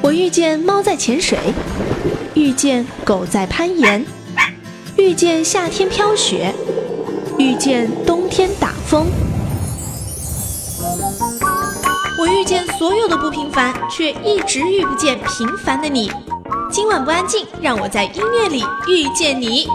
我遇见猫在潜水，遇见狗在攀岩，遇见夏天飘雪，遇见冬天打风。我遇见所有的不平凡，却一直遇不见平凡的你。今晚不安静，让我在音乐里遇见你。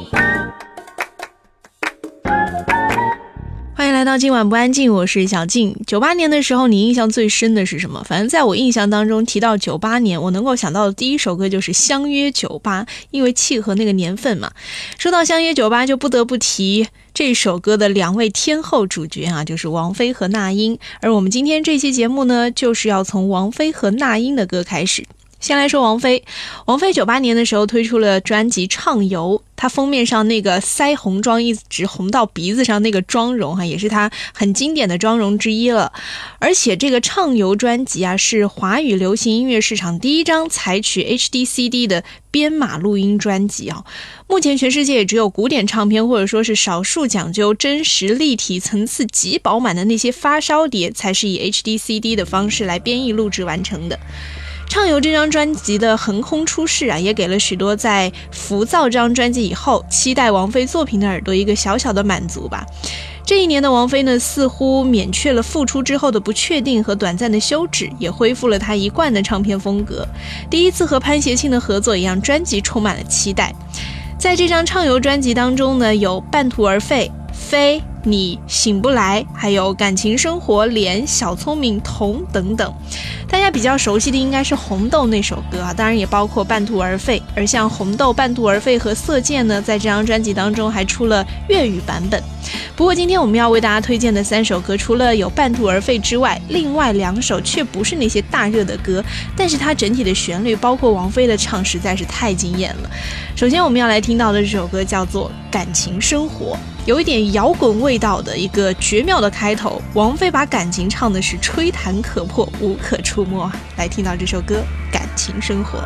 来到今晚不安静，我是小静。九八年的时候，你印象最深的是什么？反正在我印象当中，提到九八年，我能够想到的第一首歌就是《相约九八》，因为契合那个年份嘛。说到《相约九八》，就不得不提这首歌的两位天后主角啊，就是王菲和那英。而我们今天这期节目呢，就是要从王菲和那英的歌开始。先来说王菲，王菲九八年的时候推出了专辑《畅游》，她封面上那个腮红妆一直红到鼻子上那个妆容哈，也是她很经典的妆容之一了。而且这个《畅游》专辑啊，是华语流行音乐市场第一张采取 HD CD 的编码录音专辑啊。目前全世界也只有古典唱片或者说是少数讲究真实、立体、层次极饱满的那些发烧碟，才是以 HD CD 的方式来编译录制完成的。畅游这张专辑的横空出世啊，也给了许多在浮躁这张专辑以后期待王菲作品的耳朵一个小小的满足吧。这一年的王菲呢，似乎免却了复出之后的不确定和短暂的休止，也恢复了她一贯的唱片风格。第一次和潘协庆的合作一样，专辑充满了期待。在这张畅游专辑当中呢，有半途而废、飞。你醒不来，还有感情生活、脸、小聪明、童等等，大家比较熟悉的应该是红豆那首歌啊，当然也包括半途而废。而像红豆、半途而废和色戒呢，在这张专辑当中还出了粤语版本。不过今天我们要为大家推荐的三首歌，除了有半途而废之外，另外两首却不是那些大热的歌，但是它整体的旋律，包括王菲的唱，实在是太惊艳了。首先我们要来听到的这首歌叫做《感情生活》。有一点摇滚味道的一个绝妙的开头，王菲把感情唱的是吹弹可破、无可触摸。来听到这首歌《感情生活》。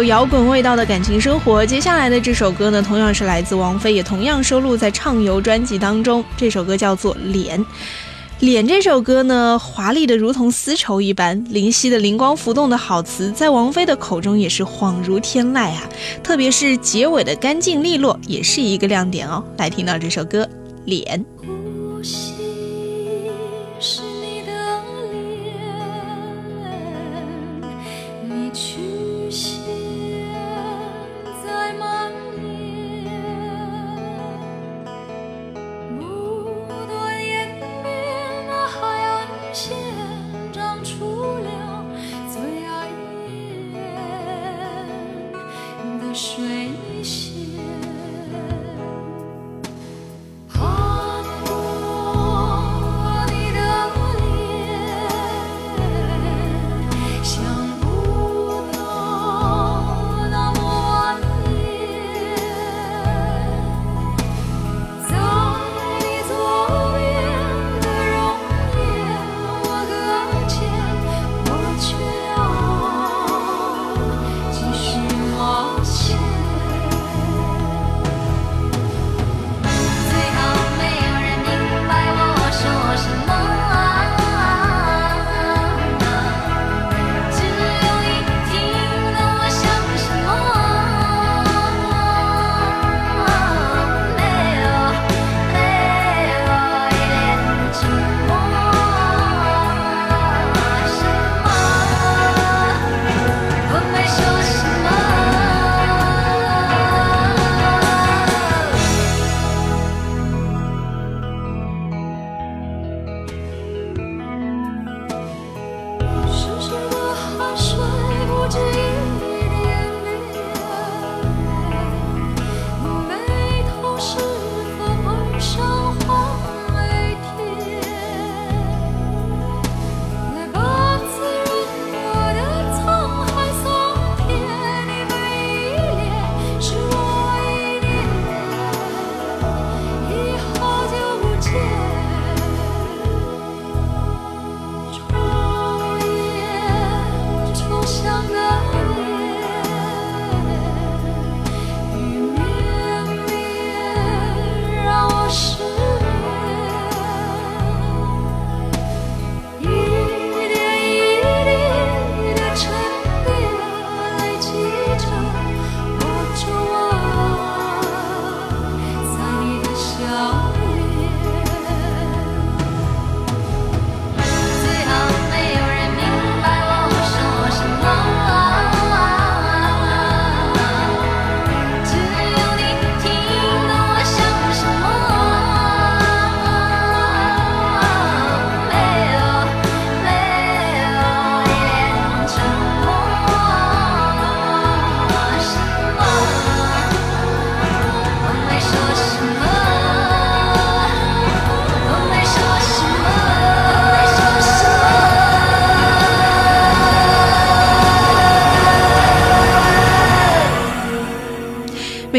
有摇滚味道的感情生活，接下来的这首歌呢，同样是来自王菲，也同样收录在畅游专辑当中。这首歌叫做《脸》。脸这首歌呢，华丽的如同丝绸一般，灵犀的灵光浮动的好词，在王菲的口中也是恍如天籁啊！特别是结尾的干净利落，也是一个亮点哦。来听到这首歌《脸》。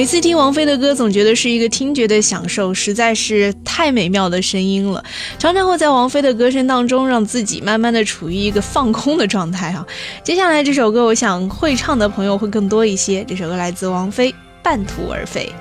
每次听王菲的歌，总觉得是一个听觉的享受，实在是太美妙的声音了。常常会在王菲的歌声当中，让自己慢慢的处于一个放空的状态啊。接下来这首歌，我想会唱的朋友会更多一些。这首歌来自王菲，《半途而废》。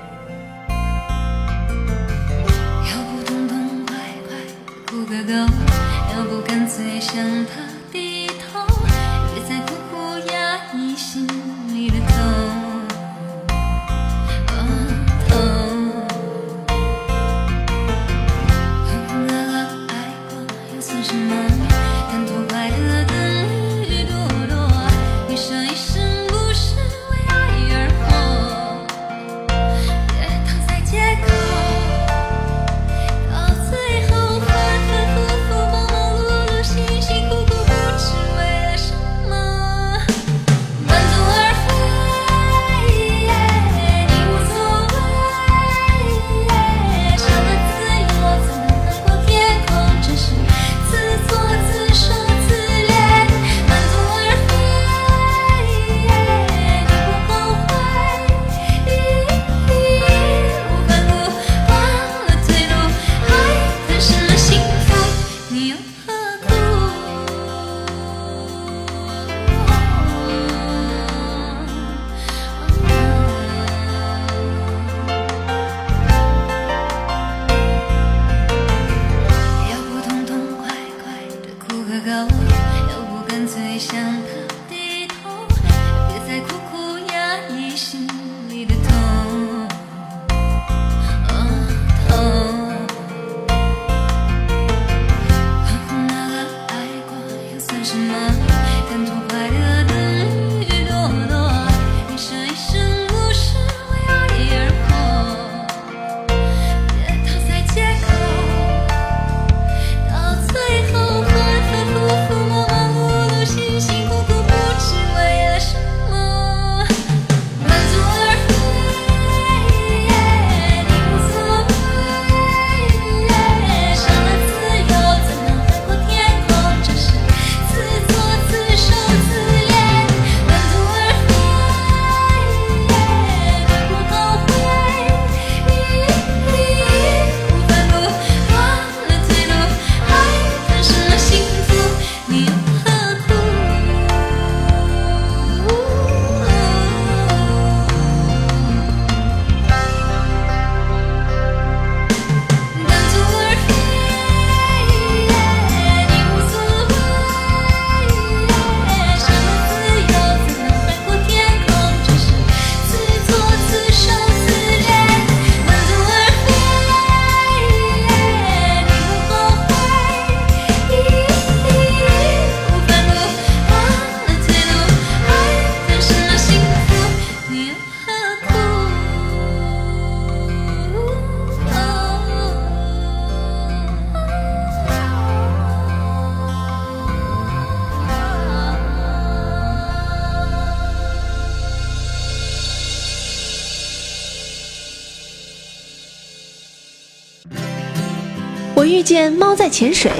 遇见猫在潜水，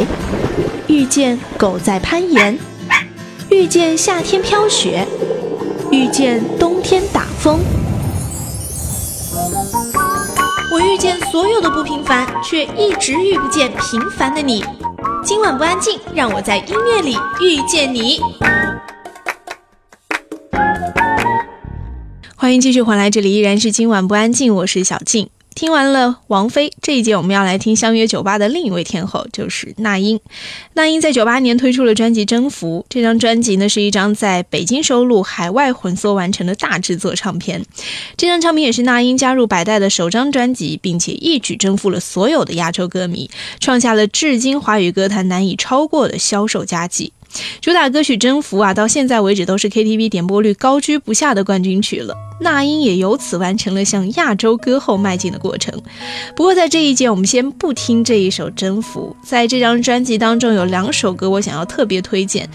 遇见狗在攀岩，遇见夏天飘雪，遇见冬天打风。我遇见所有的不平凡，却一直遇不见平凡的你。今晚不安静，让我在音乐里遇见你。欢迎继续回来，这里依然是今晚不安静，我是小静。听完了王菲这一节，我们要来听相约九八的另一位天后，就是那英。那英在九八年推出了专辑《征服》，这张专辑呢是一张在北京收录、海外混缩完成的大制作唱片。这张唱片也是那英加入百代的首张专辑，并且一举征服了所有的亚洲歌迷，创下了至今华语歌坛难以超过的销售佳绩。主打歌曲《征服》啊，到现在为止都是 KTV 点播率高居不下的冠军曲了。那英也由此完成了向亚洲歌后迈进的过程。不过在这一节，我们先不听这一首《征服》。在这张专辑当中，有两首歌我想要特别推荐。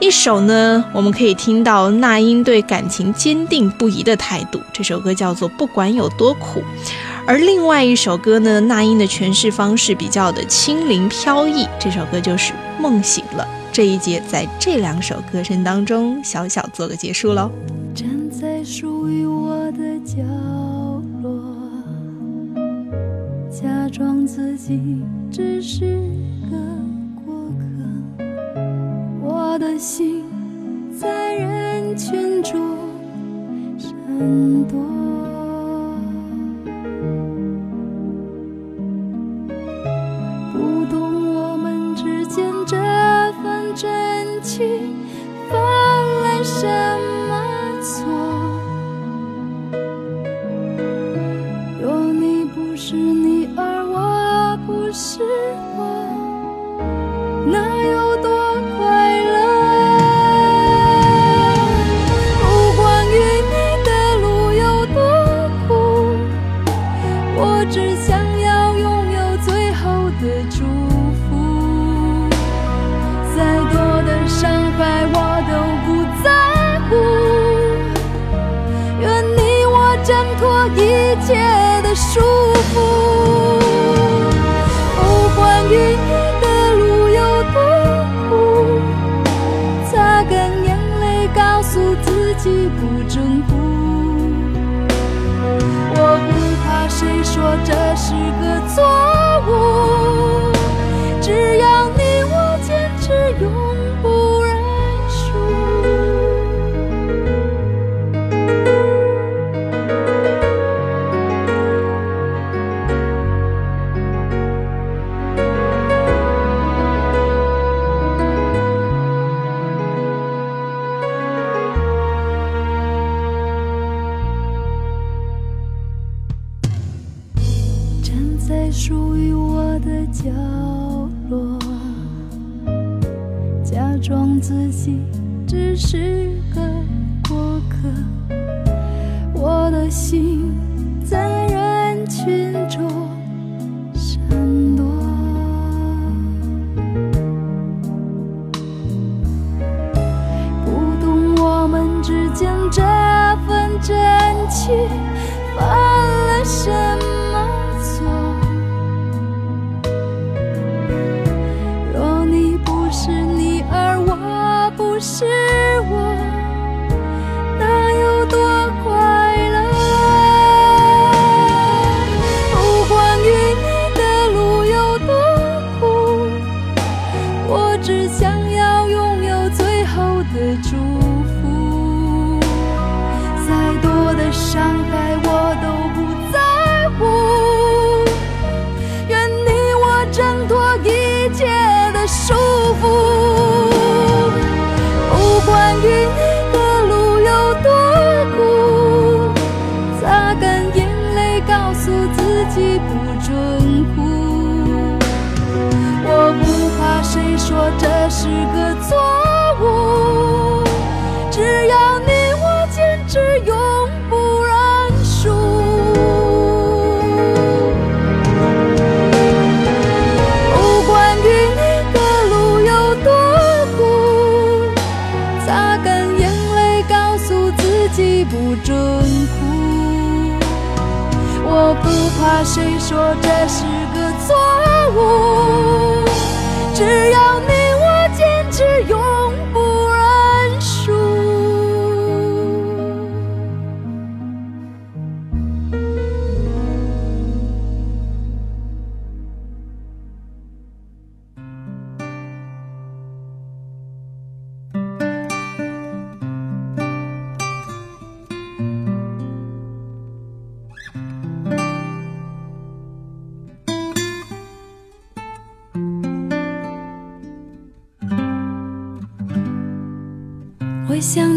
一首呢，我们可以听到那英对感情坚定不移的态度，这首歌叫做《不管有多苦》。而另外一首歌呢，那英的诠释方式比较的轻灵飘逸，这首歌就是《梦醒了》。这一节在这两首歌声当中，小小做个结束喽。站在属于我的角落，假装自己只是个过客。我的心在人群中闪躲。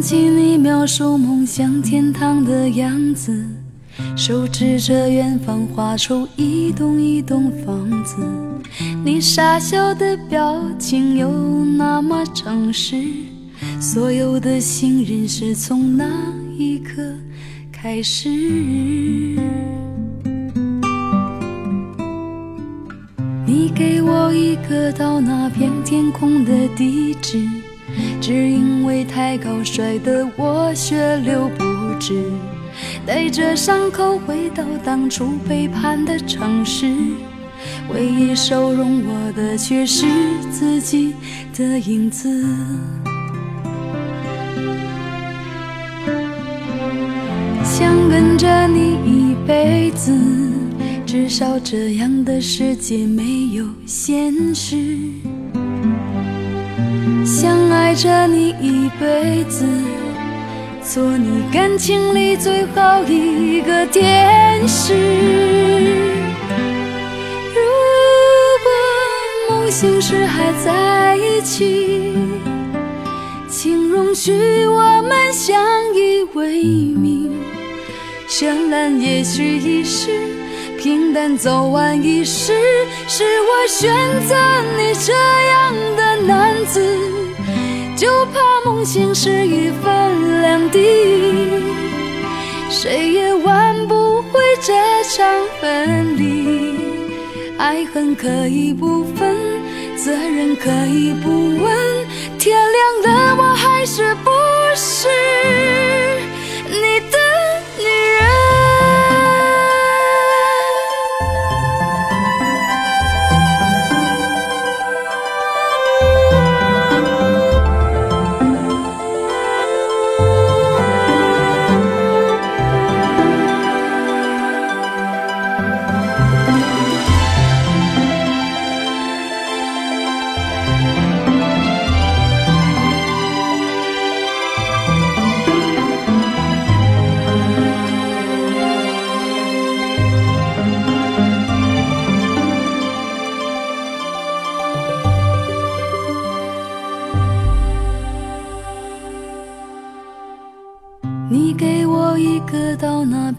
起你描述梦想天堂的样子，手指着远方画出一栋一栋房子。你傻笑的表情又那么诚实，所有的信任是从那一刻开始。你给我一个到那片天空的地址。只因为太高，摔得我血流不止，带着伤口回到当初背叛的城市，唯一收容我的却是自己的影子。想跟着你一辈子，至少这样的世界没有现实。想爱着你一辈子，做你感情里最后一个天使。如果梦醒时还在一起，请容许我们相依为命。绚烂也许一时，平淡走完一世，是我选择你这样的男子。就怕梦醒时已分两地，谁也挽不回这场分离。爱恨可以不分，责任可以不问，天亮了我还是不是你的？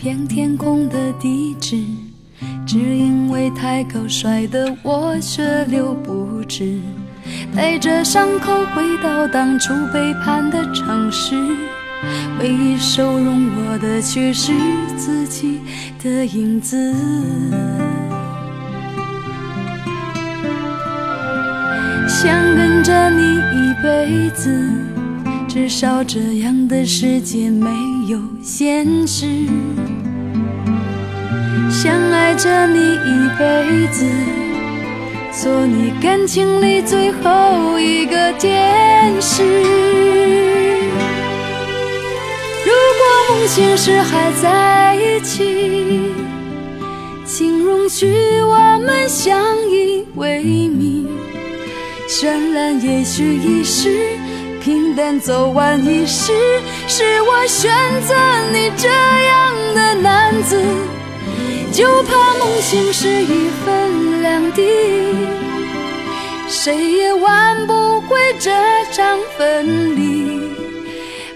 片天空的地址，只因为太高，摔得我血流不止，带着伤口回到当初背叛的城市，唯一收容我的却是自己的影子。想跟着你一辈子，至少这样的世界没有现实。想爱着你一辈子，做你感情里最后一个天使。如果梦醒时还在一起，请容许我们相依为命。绚烂也许一时，平淡走完一世，是我选择你这样的男子。就怕梦醒时已分两地，谁也挽不回这场分离。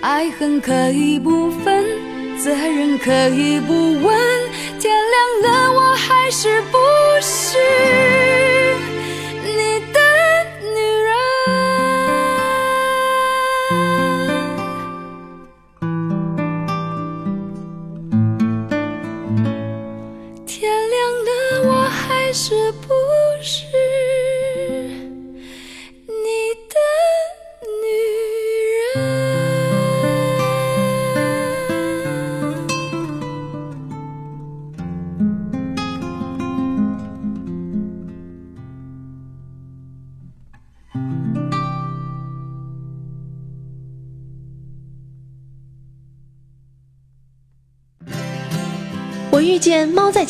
爱恨可以不分，责任可以不问，天亮了我还是不是？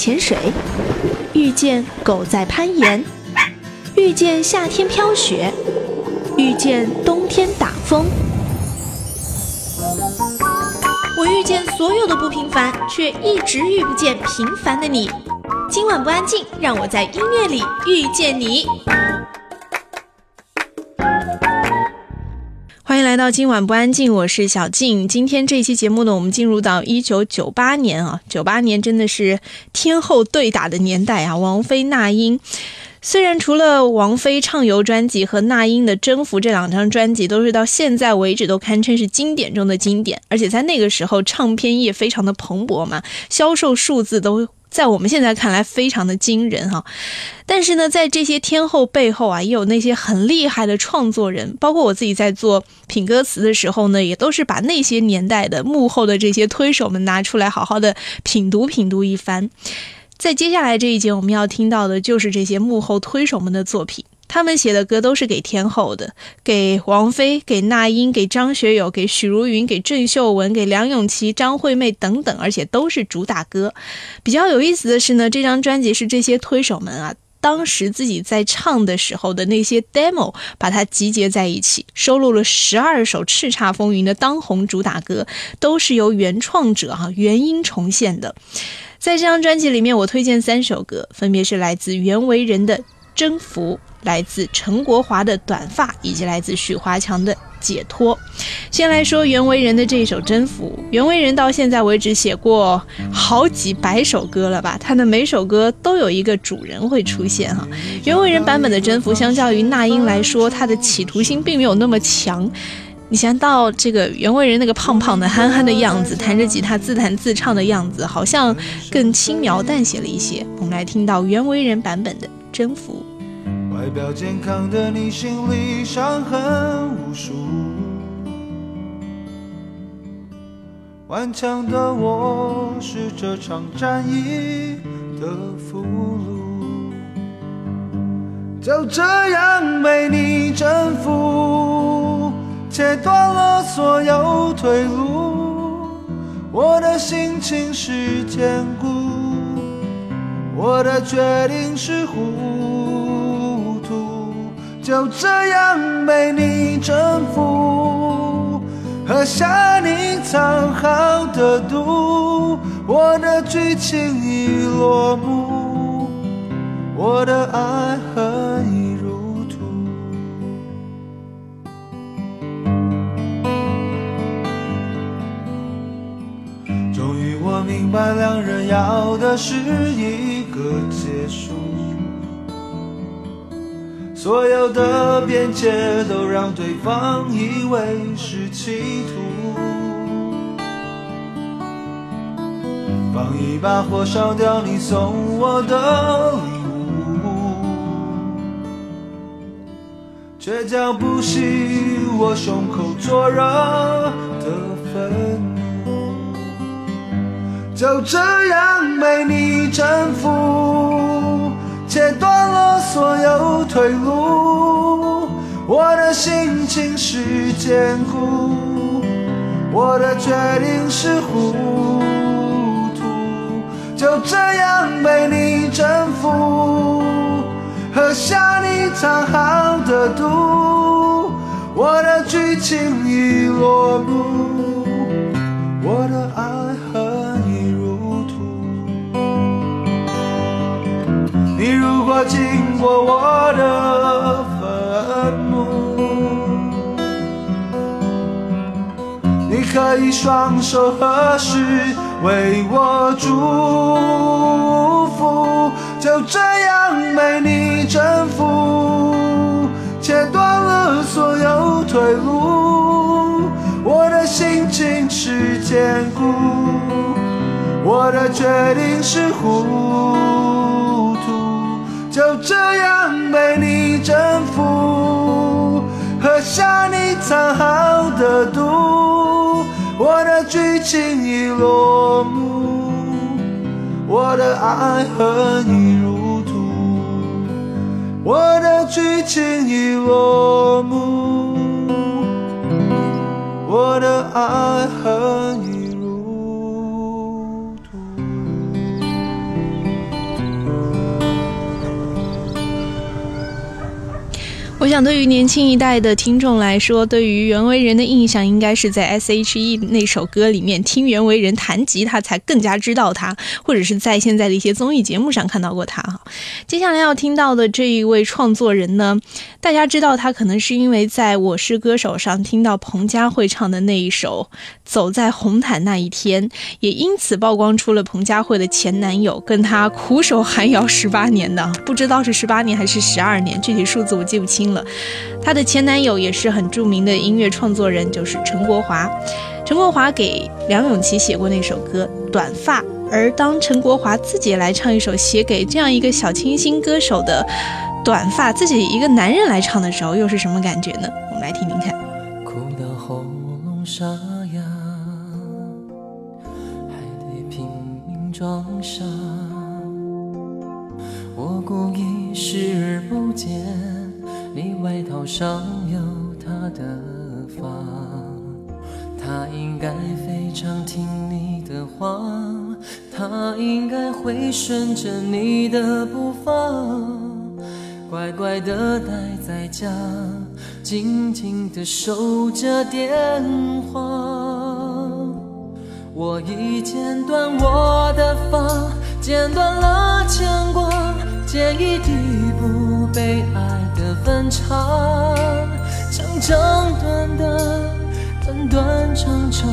潜水，遇见狗在攀岩，遇见夏天飘雪，遇见冬天打风。我遇见所有的不平凡，却一直遇不见平凡的你。今晚不安静，让我在音乐里遇见你。到今晚不安静，我是小静。今天这期节目呢，我们进入到一九九八年啊，九八年真的是天后对打的年代啊，王菲、那英。虽然除了王菲畅游专辑和那英的征服这两张专辑都是到现在为止都堪称是经典中的经典，而且在那个时候唱片业非常的蓬勃嘛，销售数字都。在我们现在看来非常的惊人哈，但是呢，在这些天后背后啊，也有那些很厉害的创作人，包括我自己在做品歌词的时候呢，也都是把那些年代的幕后的这些推手们拿出来，好好的品读品读一番。在接下来这一节，我们要听到的就是这些幕后推手们的作品。他们写的歌都是给天后的，给王菲、给那英、给张学友、给许茹芸、给郑秀文、给梁咏琪、张惠妹等等，而且都是主打歌。比较有意思的是呢，这张专辑是这些推手们啊，当时自己在唱的时候的那些 demo，把它集结在一起，收录了十二首叱咤风云的当红主打歌，都是由原创者哈原音重现的。在这张专辑里面，我推荐三首歌，分别是来自袁惟仁的《征服》。来自陈国华的短发，以及来自许华强的解脱。先来说袁惟仁的这一首《征服》。袁惟仁到现在为止写过好几百首歌了吧？他的每首歌都有一个主人会出现哈。袁惟仁版本的《征服》相较于那英来说，他的企图心并没有那么强。你想到这个袁惟仁那个胖胖的、憨憨的样子，弹着吉他自弹自唱的样子，好像更轻描淡写了一些。我们来听到袁惟仁版本的《征服》。外表健康的你，心里伤痕无数。顽强的我，是这场战役的俘虏。就这样被你征服，切断了所有退路。我的心情是坚固，我的决定是糊涂。就这样被你征服，喝下你藏好的毒，我的剧情已落幕，我的爱恨已入土。终于我明白，两人要的是一个结束。所有的边界都让对方以为是企图，放一把火烧掉你送我的礼物，倔强不息我胸口灼热的愤怒，就这样被你征服。切断了所有退路，我的心情是坚固，我的决定是糊涂，就这样被你征服，喝下你藏好的毒，我的剧情已落幕，我的爱我经过我的坟墓，你可以双手合十为我祝福。就这样被你征服，切断了所有退路。我的心情是坚固，我的决定是糊涂。就这样被你征服，喝下你藏好的毒，我的剧情已落幕，我的爱恨已入土，我的剧情已落幕，我的爱恨已我想对于年轻一代的听众来说，对于袁惟仁的印象应该是在 S.H.E 那首歌里面听袁惟仁弹吉他才更加知道他，或者是在现在的一些综艺节目上看到过他哈。接下来要听到的这一位创作人呢，大家知道他可能是因为在我是歌手上听到彭佳慧唱的那一首《走在红毯那一天》，也因此曝光出了彭佳慧的前男友跟他苦守寒窑十八年的，不知道是十八年还是十二年，具体数字我记不清了。她的前男友也是很著名的音乐创作人，就是陈国华。陈国华给梁咏琪写过那首歌《短发》，而当陈国华自己来唱一首写给这样一个小清新歌手的《短发》，自己一个男人来唱的时候，又是什么感觉呢？我们来听听看。哭到喉咙沙哑，还得拼命装傻。我故意视而不见。外套上有他的发，他应该非常听你的话，他应该会顺着你的步伐，乖乖的待在家，静静的守着电话。我已剪断我的发，剪断了牵挂，剪一地不被爱。分岔，长长短短，短短长长，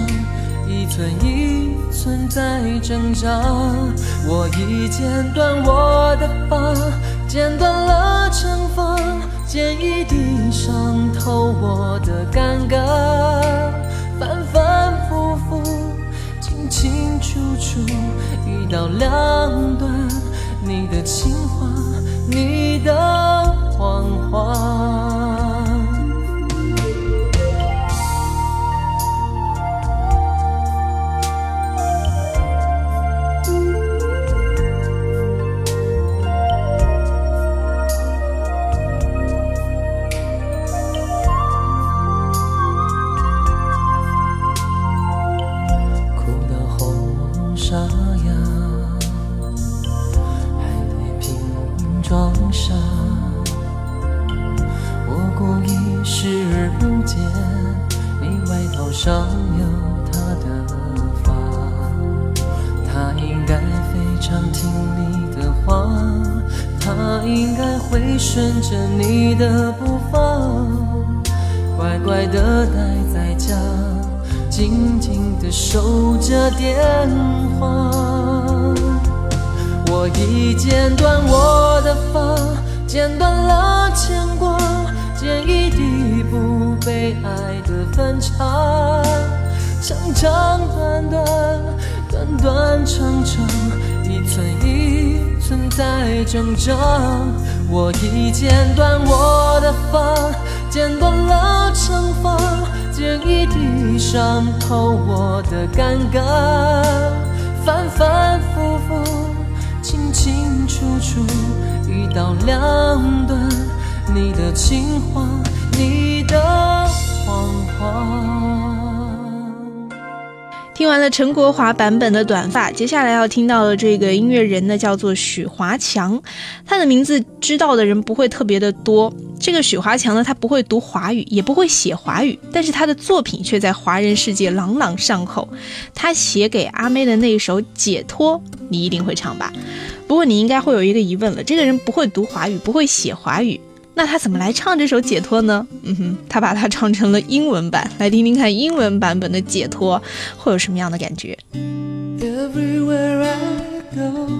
一寸一寸在挣扎。我已剪断我的发，剪断了长发，剪一地伤透我的尴尬。反反复复，清清楚楚，一刀两断，你的情话，你的。谎话不见，你外套上有他的发，他应该非常听你的话，他应该会顺着你的步伐，乖乖的待在家，静静的守着电话。我已剪断我的发，剪断了牵挂，剪一滴。被爱的分岔，长长短短，短短长长，一寸一寸在挣扎。我已剪短我的发，剪断了惩罚，剪一地伤透我的尴尬，反反复复，清清楚楚，一刀两断你的情话。你的谎话。听完了陈国华版本的《短发》，接下来要听到的这个音乐人呢，叫做许华强。他的名字知道的人不会特别的多。这个许华强呢，他不会读华语，也不会写华语，但是他的作品却在华人世界朗朗上口。他写给阿妹的那一首《解脱》，你一定会唱吧？不过你应该会有一个疑问了：这个人不会读华语，不会写华语。那他怎么来唱这首《解脱》呢？嗯哼，他把它唱成了英文版，来听听看英文版本的《解脱》会有什么样的感觉。time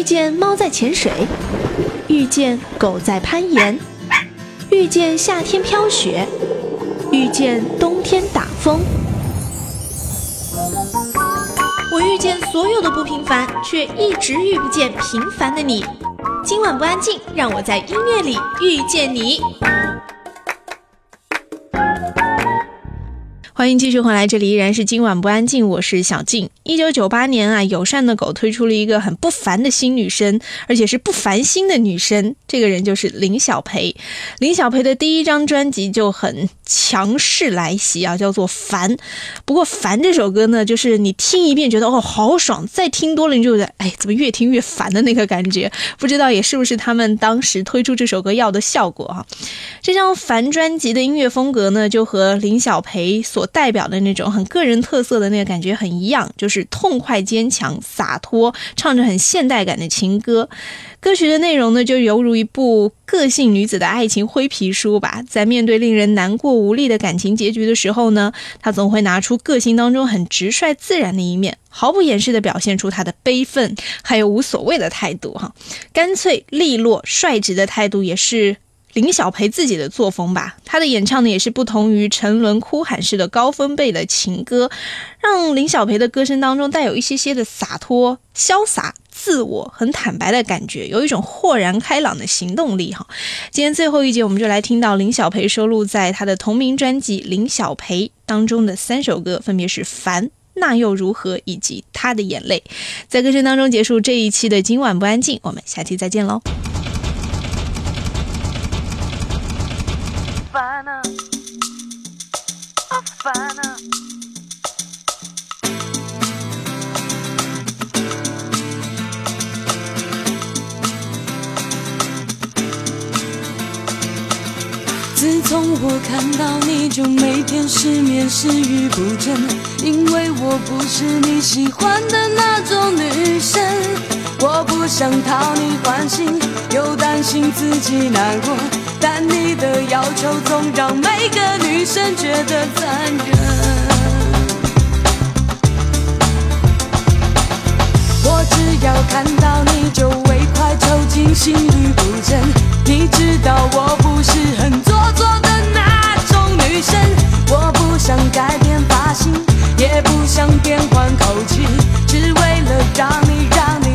遇见猫在潜水，遇见狗在攀岩，遇见夏天飘雪，遇见冬天打风。我遇见所有的不平凡，却一直遇不见平凡的你。今晚不安静，让我在音乐里遇见你。欢迎继续回来，这里依然是今晚不安静，我是小静。一九九八年啊，友善的狗推出了一个很不凡的新女生，而且是不凡心的女生。这个人就是林小培。林小培的第一张专辑就很强势来袭啊，叫做《烦》。不过《烦》这首歌呢，就是你听一遍觉得哦好爽，再听多了你就觉得哎怎么越听越烦的那个感觉。不知道也是不是他们当时推出这首歌要的效果哈。这张《烦》专辑的音乐风格呢，就和林小培所代表的那种很个人特色的那个感觉很一样，就是痛快、坚强、洒脱，唱着很现代感的情歌。歌曲的内容呢，就犹如一部个性女子的爱情灰皮书吧。在面对令人难过无力的感情结局的时候呢，她总会拿出个性当中很直率自然的一面，毫不掩饰的表现出她的悲愤，还有无所谓的态度。哈，干脆利落、率直的态度也是。林小培自己的作风吧，他的演唱呢也是不同于沉沦哭喊式的高分贝的情歌，让林小培的歌声当中带有一些些的洒脱、潇洒、自我、很坦白的感觉，有一种豁然开朗的行动力哈。今天最后一节，我们就来听到林小培收录在他的同名专辑《林小培》当中的三首歌，分别是《烦》、《那又如何》以及《他的眼泪》。在歌声当中结束这一期的今晚不安静，我们下期再见喽。自从我看到你就每天失眠食欲不振，因为我不是你喜欢的那种女生。我不想讨你欢心，又担心自己难过。但你的要求总让每个女生觉得残忍。我只要看到你就会快抽筋，心律不真。你知道我不是很做作的那种女生。我不想改变发型，也不想变换口气，只为了让你让你。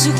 开始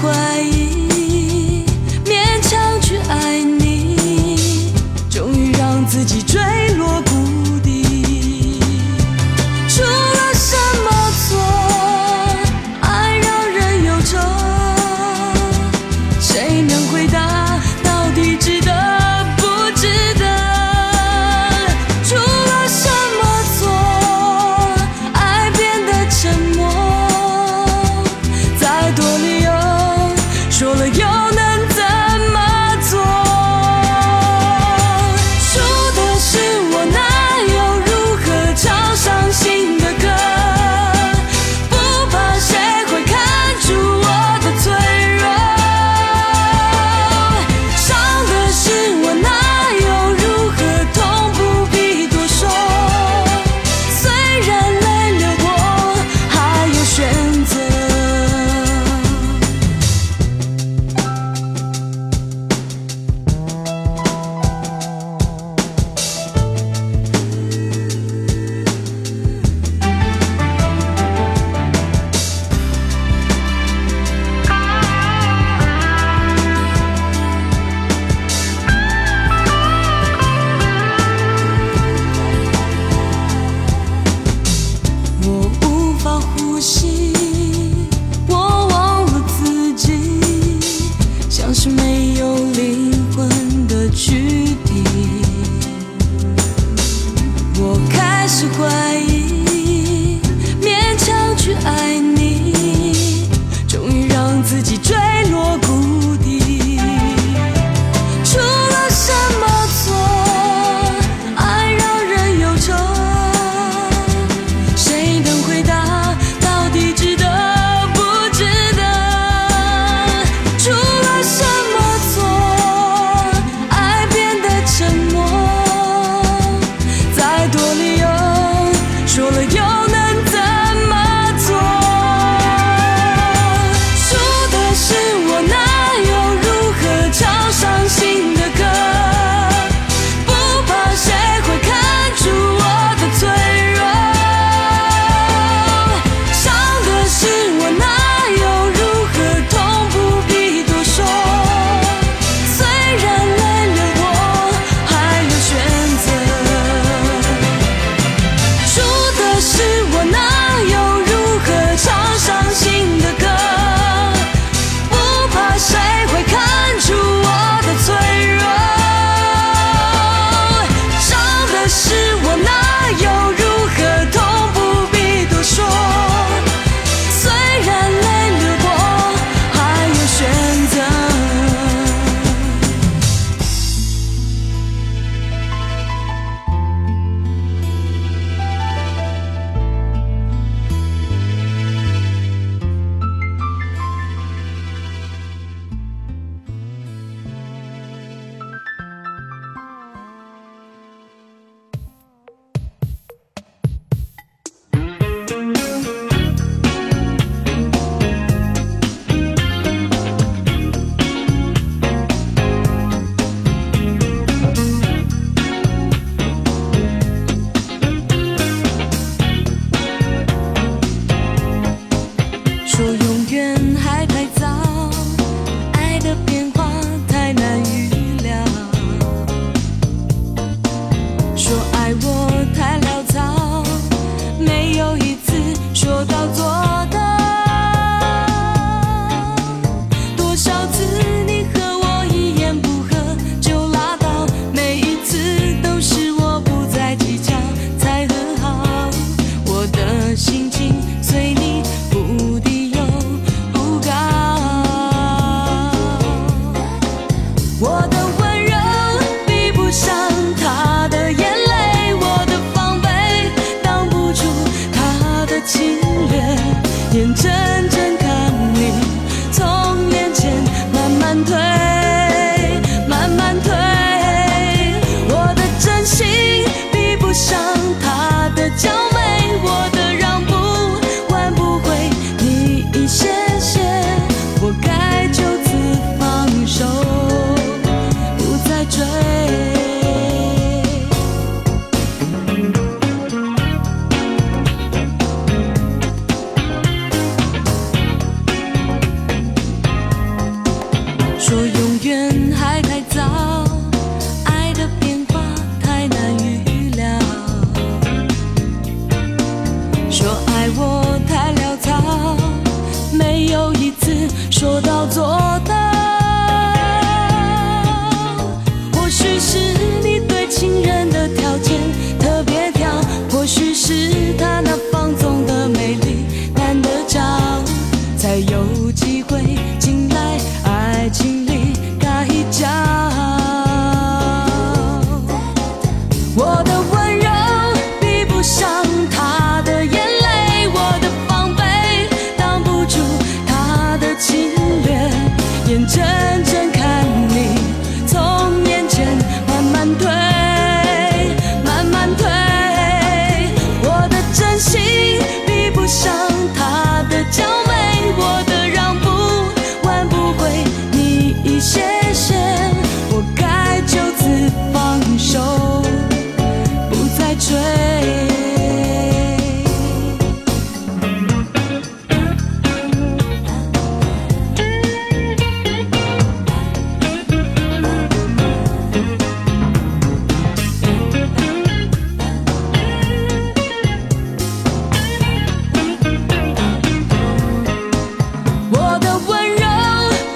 温柔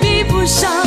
比不上